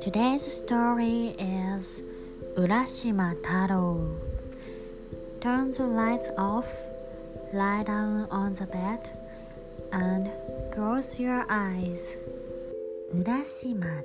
Today's story is Urashima Taro. Turn the lights off, lie down on the bed, and close your eyes. 浦島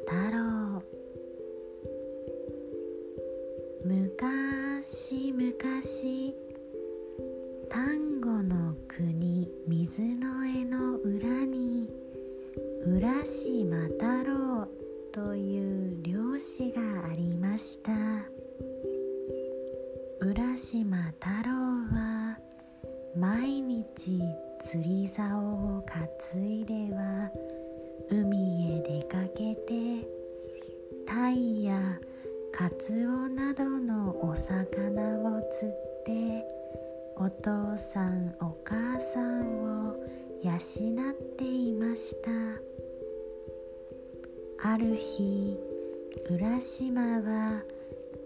浦島は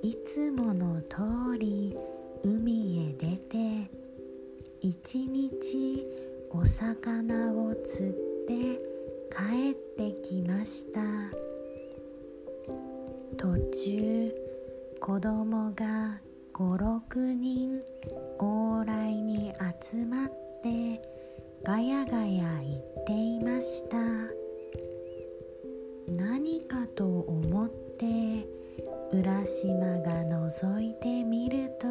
いつもの通り海へ出て一日お魚を釣って帰ってきました。途中子供が56人往来に集まってガヤガヤ言っていました。何かと思って浦島が覗いてみると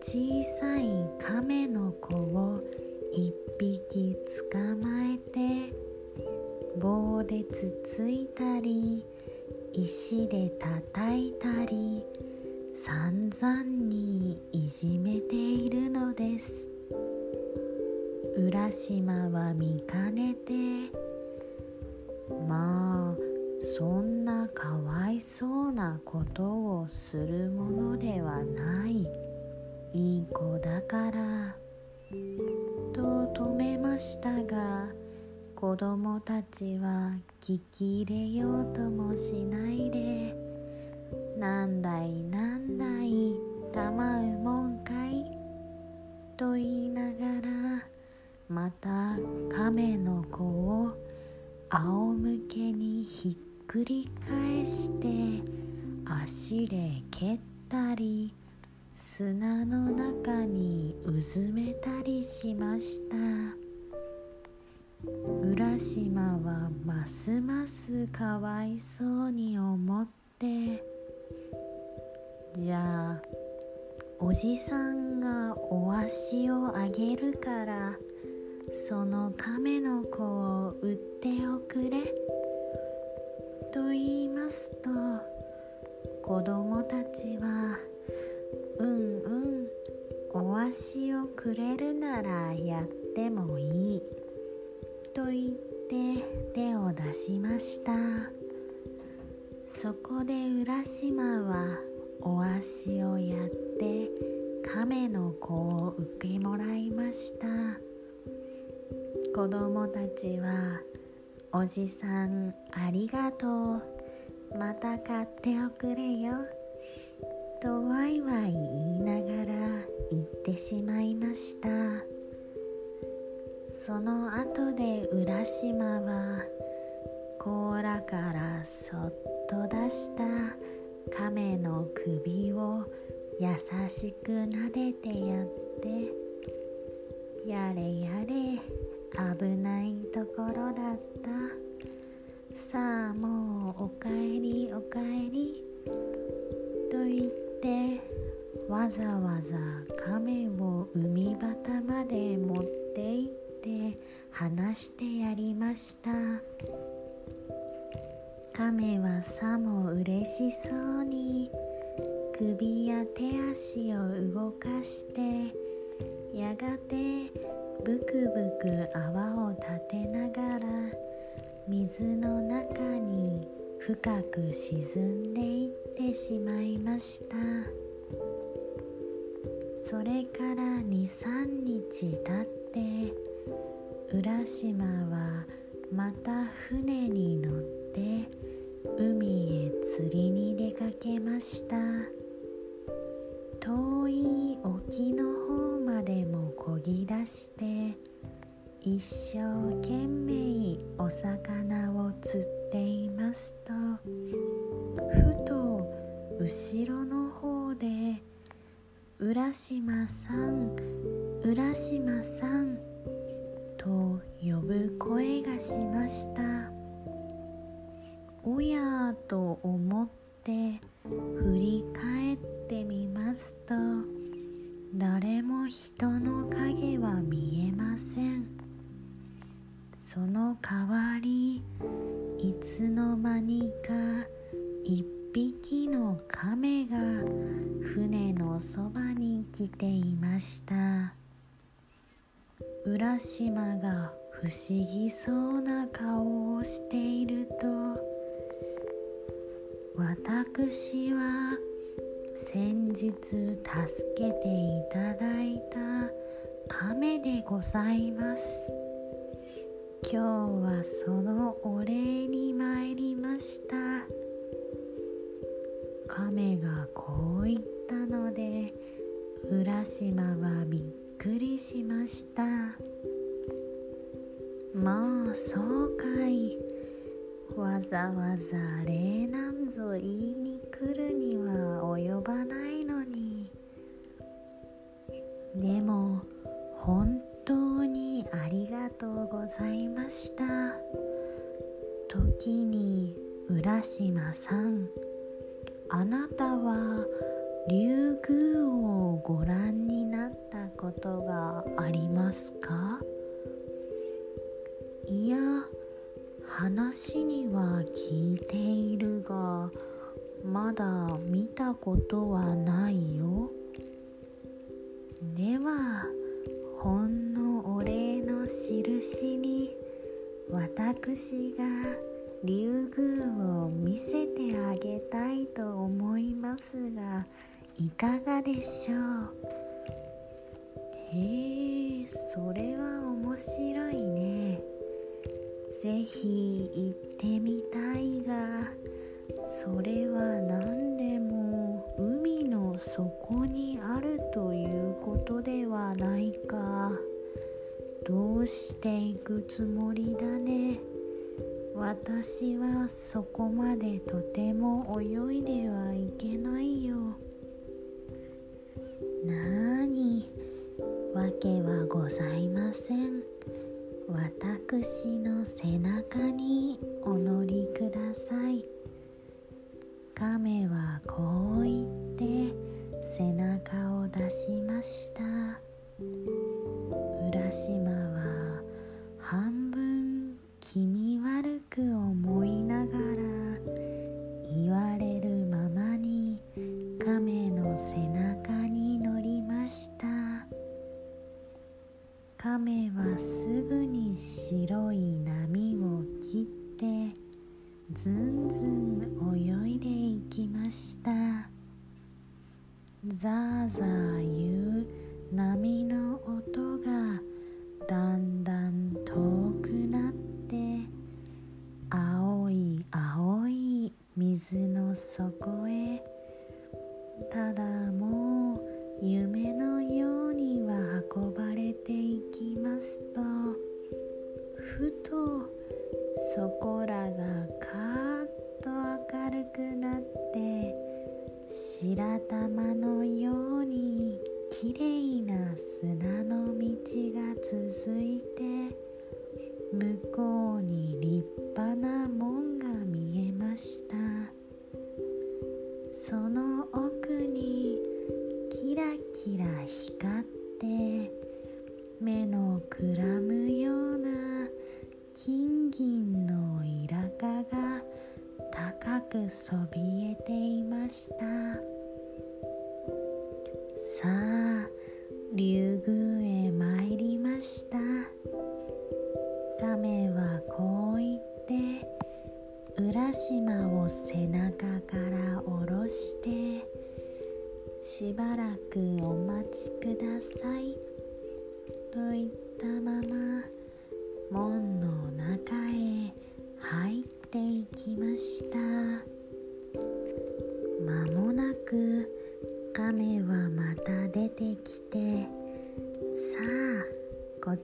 小さい亀の子を一匹捕まえて棒でつついたり石で叩いたり散々にいじめているのです。浦島は見かねてまあそんなかわいそうなことをするものではないいい子だから。と止めましたが子供たちは聞き入れようともしないでなんだいなんだい構うもんかい？と言いながらまた亀の子を仰向けにひっくり返して足で蹴ったり砂の中にうずめたりしました。浦島はますますかわいそうに思ってじゃあおじさんがお足をあげるからその亀の子を売っておくれ。と言いますと子供たちはうんうんお足をくれるならやってもいい。と言って手を出しました。そこで浦島はお足をやって亀の子を受けもらいました。子供たちは「おじさんありがとう。また買っておくれよ」とワイワイ言いながら言ってしまいました。その後で浦島は甲羅からそっと出した。亀の首を優しく撫でてやって。やれやれ。危ないところだった。さあもうおかえりおかえり。と言ってわざわざ亀を海端まで持って行って話してやりました。亀はさも嬉しそうに首や手足を動かしてやがてブクブク泡を立てながら水の中に深く沈んでいってしまいました。それから23日経って浦島はまた船に乗って海へ釣りに出かけました。遠い沖の方までもこぎ出して一生懸命お魚を釣っていますとふと後ろの方で「浦島さん浦島さん」と呼ぶ声がしました。おやと思って振り返っててみますと誰も人の影は見えません。その代わりいつの間にか一匹の亀が船のそばに来ていました。浦島が不思議そうな顔をしていると私は先日助けていただいた亀でございます。今日はそのお礼に参りました。亀がこう言ったので浦島はびっくりしました。まあそうかい。わざわざ礼なんぞ言いに来るには及ばないのに。でも本当にありがとうございました。時に浦島さんあなたは竜宮をご覧になったことがありますか？いや話には聞いているがまだ見たことはないよ。ではほんのお礼の印に私が竜宮を見せてあげたいと思いますがいかがでしょう？へえそれは面白いね。ぜひ行ってみたいがそれは何でも海の底にあるということではないか。どうして行くつもりだね。私はそこまでとても泳いではいけないよ。なにわけはございません。私の背中にお乗りください。亀はこう言って背中を出しました。浦島は半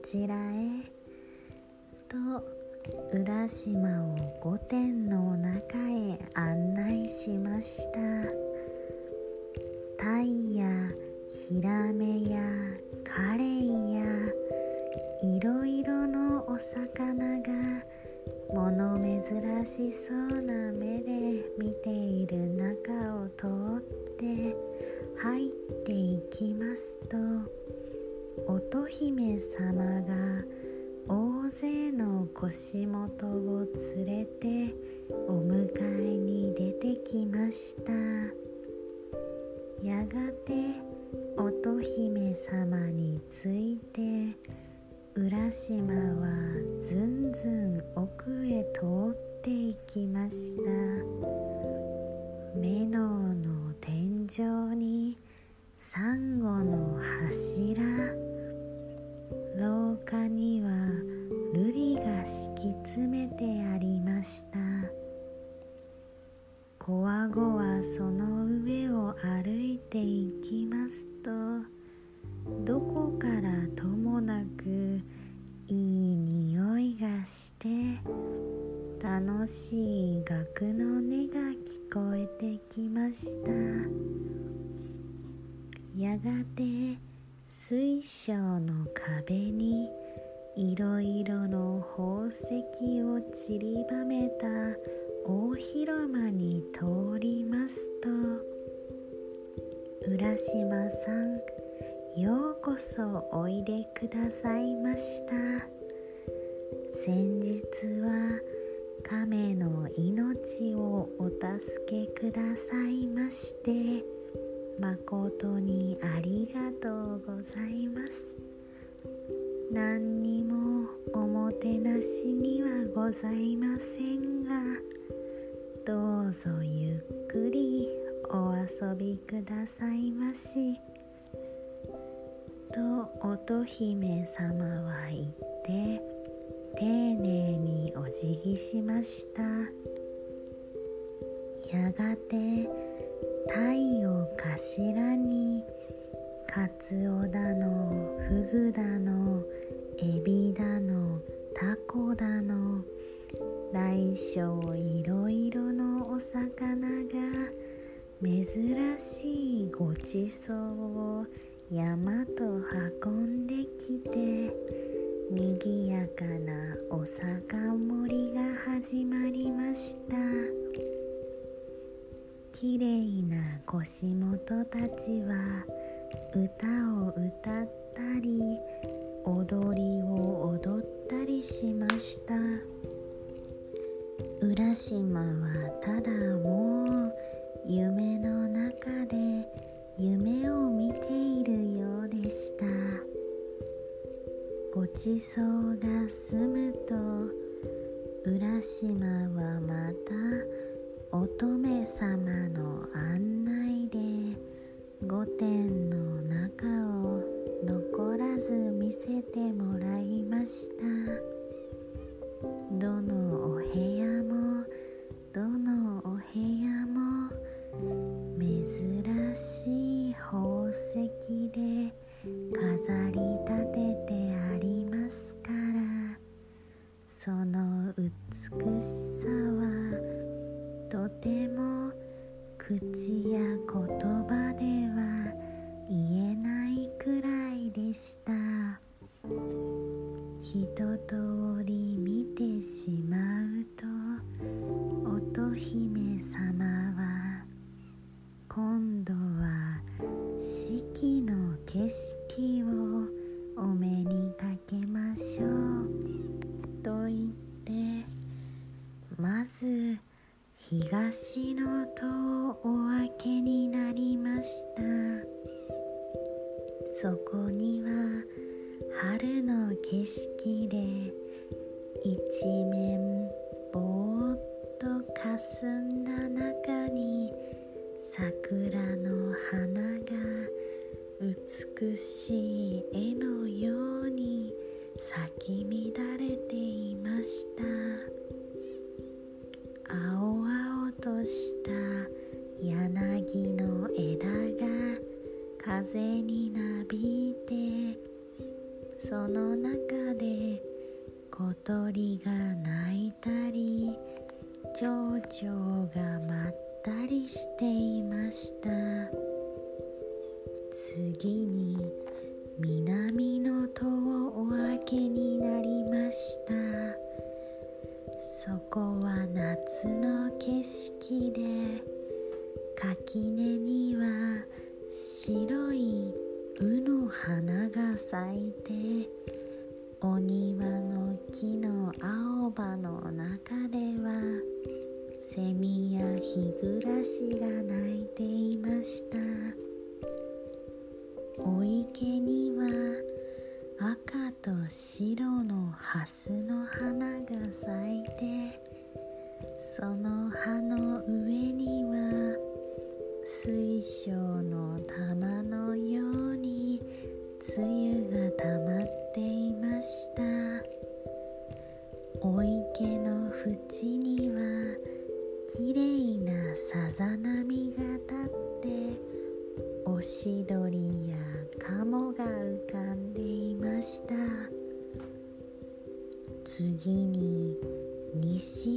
ちらへ。と浦島を御殿の目のの天井にサンゴの柱。廊下には瑠璃が敷き詰めてありました。こわごわその上を歩いていきますとどこからともなくいい匂いがして楽しい楽の音が聞こえてきました。やがて水晶の壁にいろいろの宝石を散りばめた大広間に通りますと浦島さんようこそおいでくださいました。先日は亀の命をお助けくださいまして誠にありがとうございます。何にもおもてなしにはございませんがどうぞゆっくりお遊びくださいまし。と乙姫様は言って丁寧にお辞儀しました。やがて鯛を頭にカツオだのフグだのエビだのタコだの大小いろいろのお魚が珍しいごちそうを山と運んできてにぎやかなお酒盛りが始まりました。きれいな腰元たちは歌を歌ったり踊りを踊ったりしました。浦島はただもう夢の中で夢を見ているようでした。ごちそうが済むと浦島はまた乙女様の案内今度は四季の景色をお目にかけましょうと言ってまず東の戸をお開けになりましたそこには春の景色で一面ぼーっとかすんだ中桜の花が美しい絵のように咲き乱れていました。青々とした柳の枝が風になびいてその中で小鳥が鳴いたり蝶々がまったたりしていました。次に南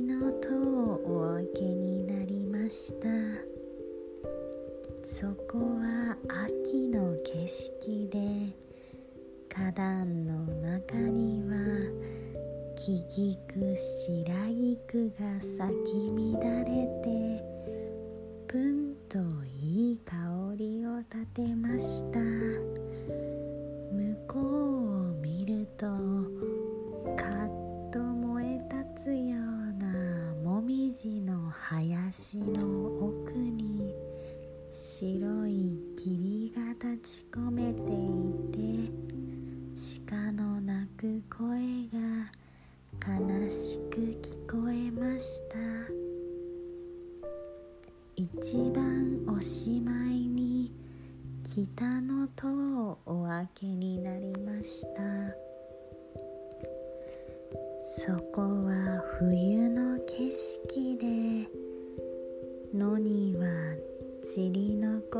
西の塔をお開けになりました。そこは秋の景色で花壇の中には木菊白菊が咲き乱れてぷんといい香りを立てました。向こうを見るとカッと燃え立つよ林の奥に白い霧が立ち込めている。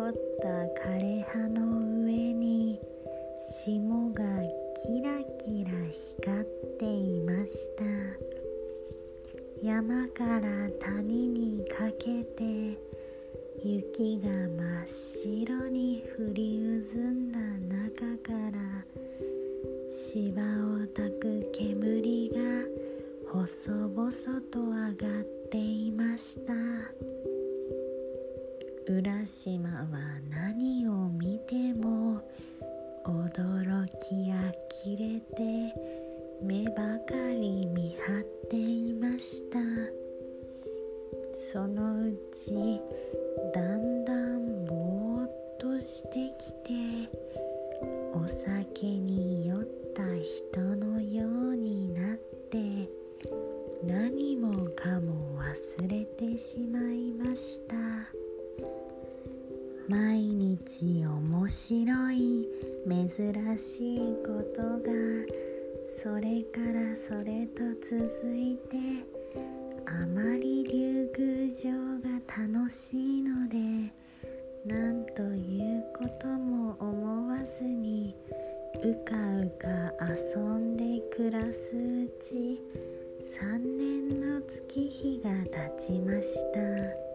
残った枯葉の上に霜がキラキラ光っていました。山から谷にかけて雪が真っ白に降りうずんだ中から芝をたく煙が細々と上がっていました。浦島は何を見ても驚き呆れて目ばかり見張っていました。そのうちだんだんぼーっとしてきてお酒に酔った人のようになって何もかも忘れてしまいました。毎日面白い珍しいことがそれからそれと続いてあまり竜宮城が楽しいのでなんということも思わずにうかうか遊んで暮らすうち3年の月日が経ちました。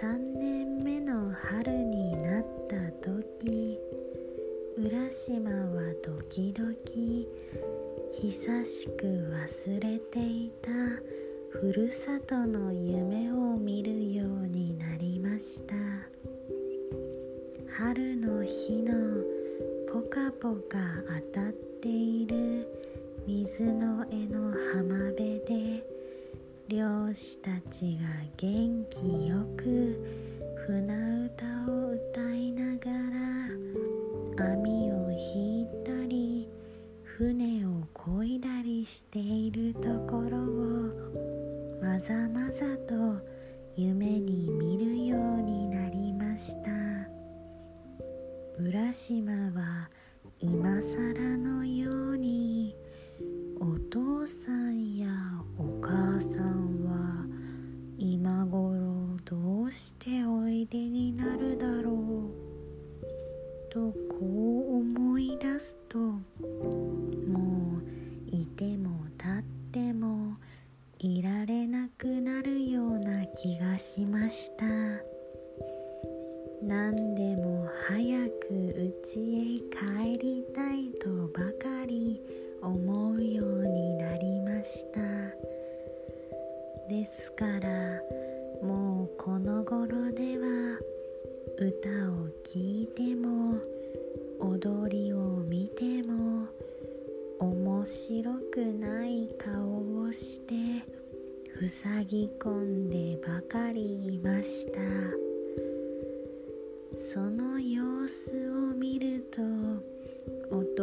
3年目の春になった時浦島は時々久しく忘れていたふるさとの夢を見るようになりました。春の日のポカポカ当たっている水の絵の浜辺で漁師たちが元気よく船歌を歌いながら網を引いたり船を漕いだりしているところをまざまざと夢に見るようになりました。浦島は今更のようにさんやお母さんは今頃どうしておいでになるだろう?とこう思い出すともういてても立ってもいられなくなるような気がしました。何でも早く家へ帰りたいとばかり。思うようになりました。ですからもうこの頃では歌を聴いても踊りを見ても面白くない顔をしてふさぎ込んでばかりいました。その様子を見ると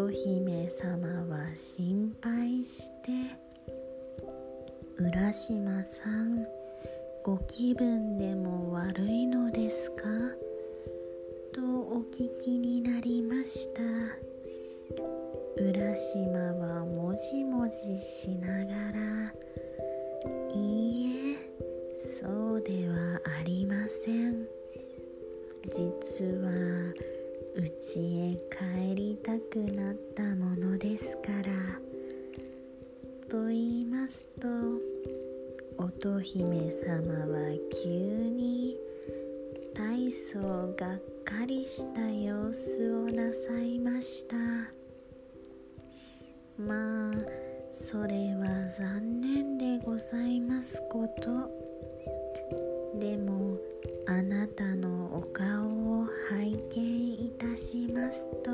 乙姫様は心配して「浦島さんご気分でも悪いのですか?」とお聞きになりました浦島はもじもじしながら「いいえそうではありません」実は家へ帰りたくなったものですから。と言いますと乙姫様は急に大層がっかりした様子をなさいました。まあそれは残念でございますこと。でもあなたのお顔を拝見いたしますと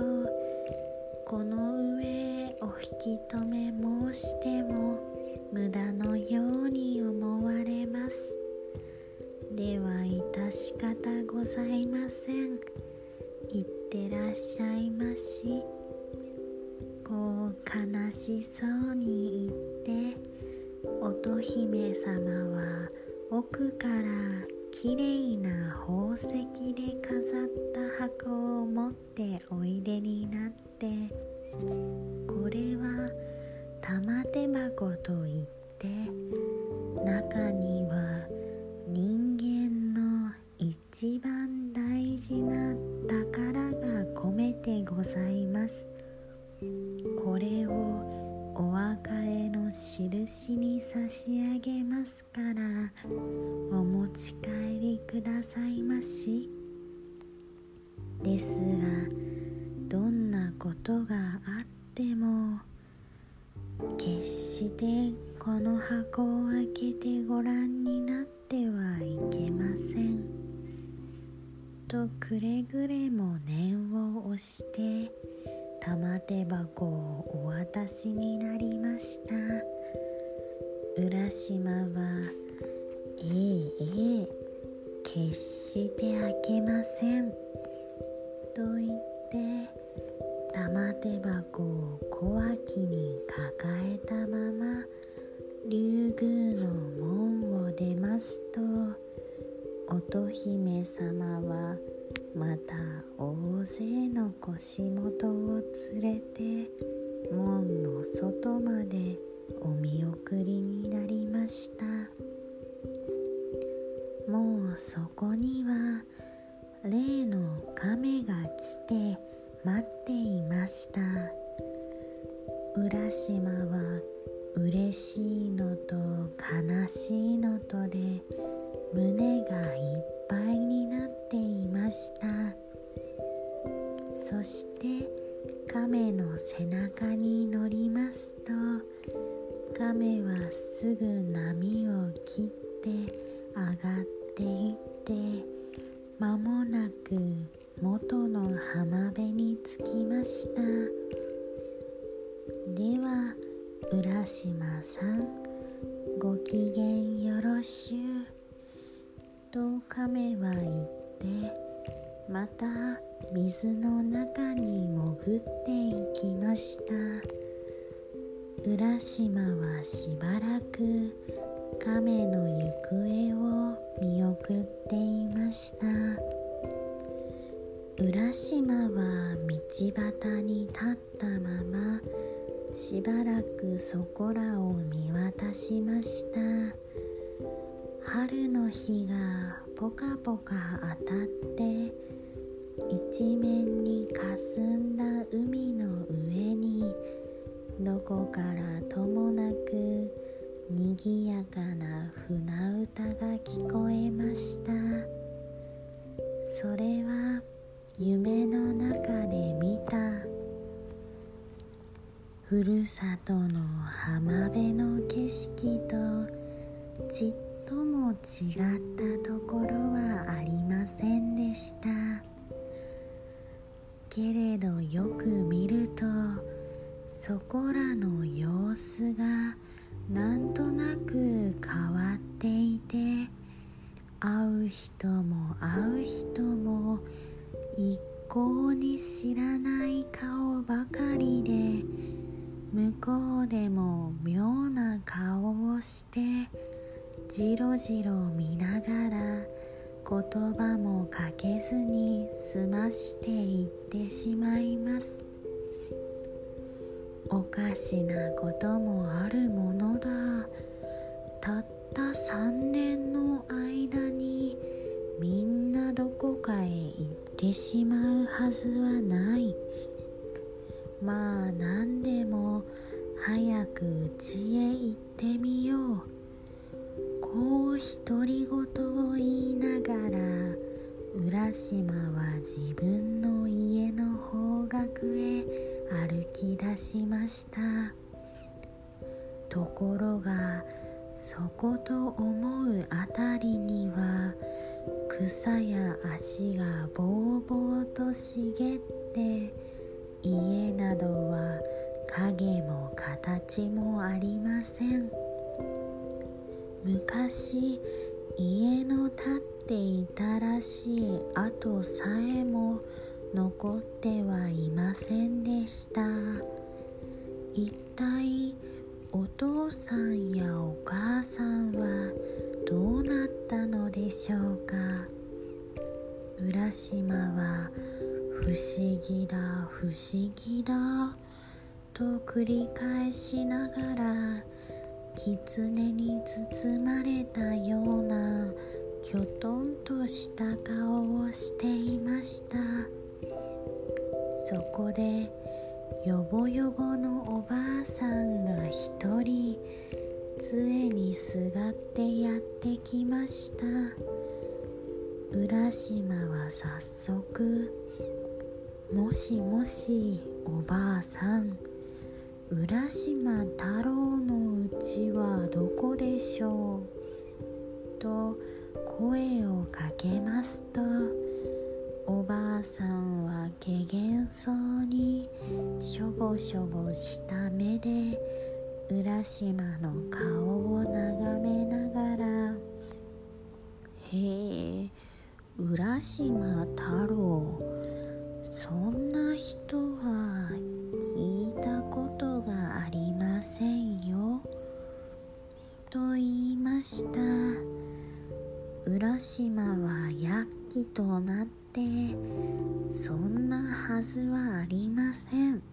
この上お引き止め申しても無駄のように思われます。では致し方ございません。いってらっしゃいまし。こう悲しそうに言って乙姫様は奥からきれいな宝石で飾った箱を持っておいでになってこれは玉手箱といって中には人間の一番大事な宝が込めてございます。これをお別れの印に差し上げますからお持ち帰りくださいまし。ですがどんなことがあっても決してこの箱を開けてご覧になってはいけません。とくれぐれも念を押して玉手箱をお渡しになりました。浦島は「ええええ決して開けません」と言って玉手箱を小脇に抱えたまま竜宮の門を出ますと乙姫様はまた大勢の腰元を連れて門の外までお見送りになりました。もうそこには例の亀が来て待っていました。浦島は嬉しいのと悲しいのとで胸がいっぱいになっていました。そして亀の背中に乗りますと亀はすぐ波を切って上がっていって間もなく元の浜辺に着きました。では浦島さんごきげんよろしゅう。と亀は言ってまた水の中に潜っていきました。浦島はしばらく亀の行方を見送っていました。浦島は道端に立ったまましばらくそこらを見渡しました。春の日がポカポカ当たって一面にかすんだ海の上にどこからともなくにぎやかな船歌が聞こえました。それは夢の中で見たふるさとの浜辺の景色とちっとも違ったところはありませんでした。けれどよく見るとそこらの様子がなんとなく変わっていて会う人も会う人も一向に知らない顔ばかりで向こうでも妙な顔をしてじろじろ見ながら言葉もかけずに済ましていってしまいます。おかしなこともあるものだ。たった3年の間にみんなどこかへ行ってしまうはずはない。まあ何でも早く家へ行ってみようこう。独り言を言いながら浦島は自分の家の方角へ歩き出しました。ところがそこと思うあたりには草や足がぼうぼうと茂って家などは影も形もありません。昔家の建っていたらしい。跡さえも残ってはいませんでした。一体お父さんやお母さんはどうなったのでしょうか。浦島は不思議だ不思議だと繰り返しながら狐に包まれたようなきょとんとした顔をしていました。そこでよぼよぼのおばあさんが一人杖にすがってやってきました。浦島は早速もしもしおばあさん浦島太郎のうちはどこでしょう？と声をかけますとおばあさんはけげんそうにしょぼしょぼした目で浦島の顔を眺めながら「へえ浦島太郎そんな人は聞いたことがした。浦島は躍起となってそんなはずはありません。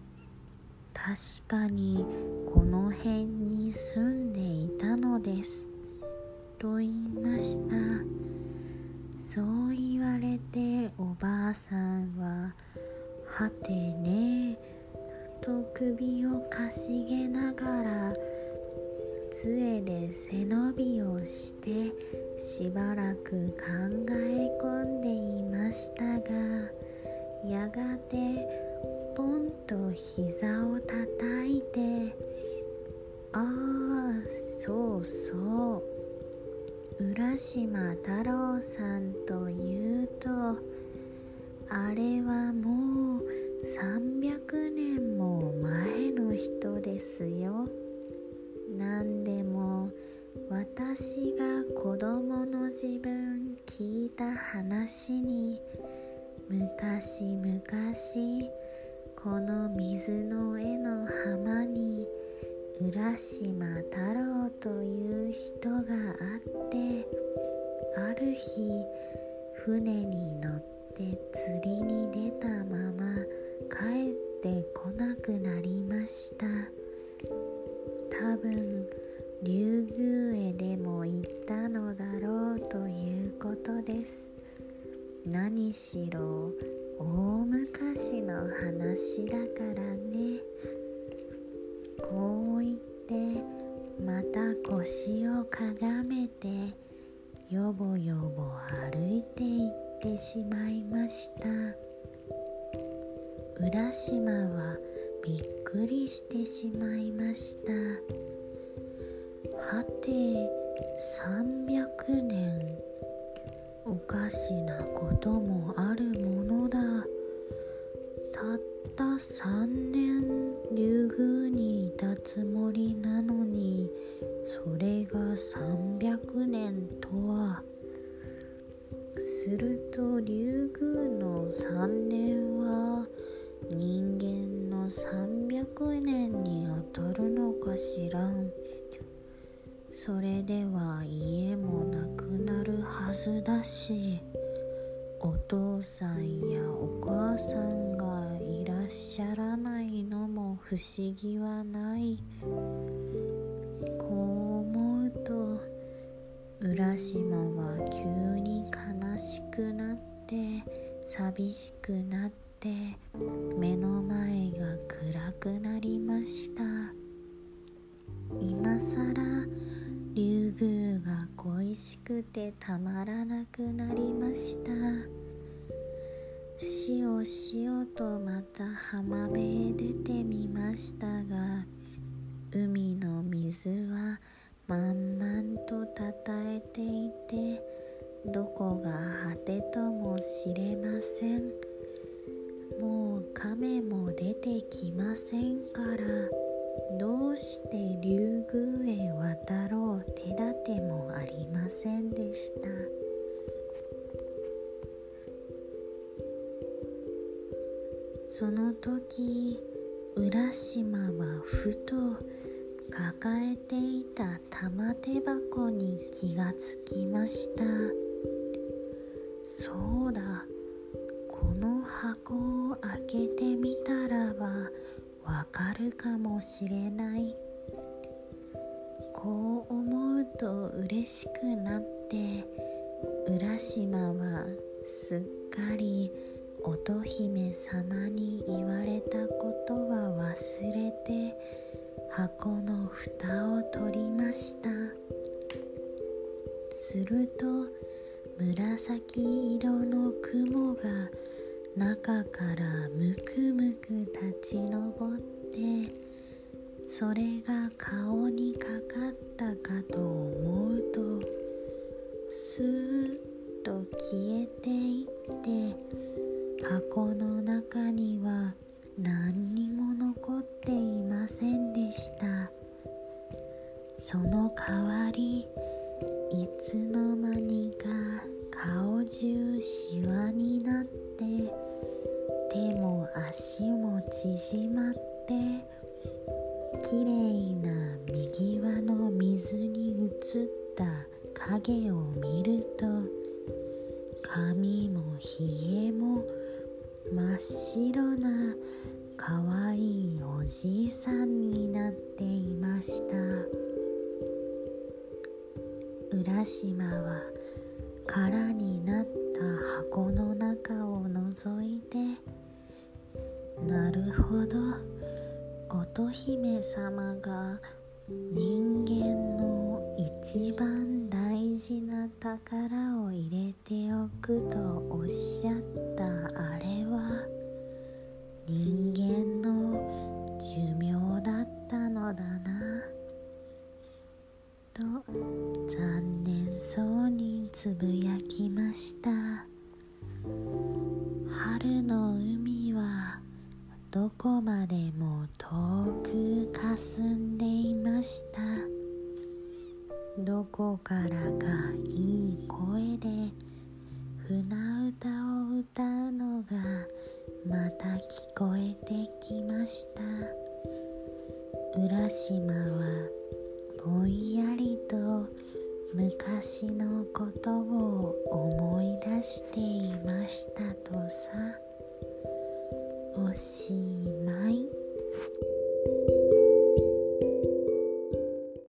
確かにこの辺に住んでいたのです。と言いました。そう言われておばあさんははてねと首をかしげながら杖で背伸びをしてしばらく考え込んでいましたがやがてポンと膝をたたいて「ああそうそう浦島太郎さんというとあれはもう300年も前の人ですよ。何でも私が子供の自分聞いた話に昔々この水の絵の浜に浦島太郎という人があってある日船に乗って釣りに出たまま帰ってこなくなりました。多分竜宮へでも行ったのだろうということです。何しろ大昔の話だからね。こう言ってまた腰をかがめてよぼよぼ歩いていってしまいました。浦島はびっくりしてしまいました。はて300年おかしなこともあるものだ。たった3年竜宮にいたつもりなのにそれが300年とは。すると竜宮の3年は人間300年にあたるのかしらん。それでは家もなくなるはずだしお父さんやお母さんがいらっしゃらないのも不思議はない。こう思うと浦島は急に悲しくなって寂しくなって目の前が暗くなりました。今さら竜宮が恋しくてたまらなくなりました。しおしおとまた浜辺へ出てみましたが海の水は満々とたたえていてどこが果てとも知れません。亀も出てきませんからどうして竜宮へ渡ろう手立てもありませんでした。その時浦島はふと抱えていた玉手箱に気がつきました。そうだ。箱を開けてみたらばわかるかもしれない。こう思うと嬉しくなって浦島はすっかり乙姫様に言われたことは忘れて箱の蓋を取りました。すると紫色の雲が中からむくむく立ち上ってそれが顔にかかったかと思うとスーッと消えていって箱の中には何にも残っていませんでした。その代わりいつの間にか顔中シワになって手も足も縮まってきれいな右輪の水に映った影を見ると髪もひげも真っ白なかわいいおじいさんになっていました。浦島は空になった箱の中を覗いてなるほど。乙姫様が人間の一番大事な宝を入れておくとおっしゃったあれは人間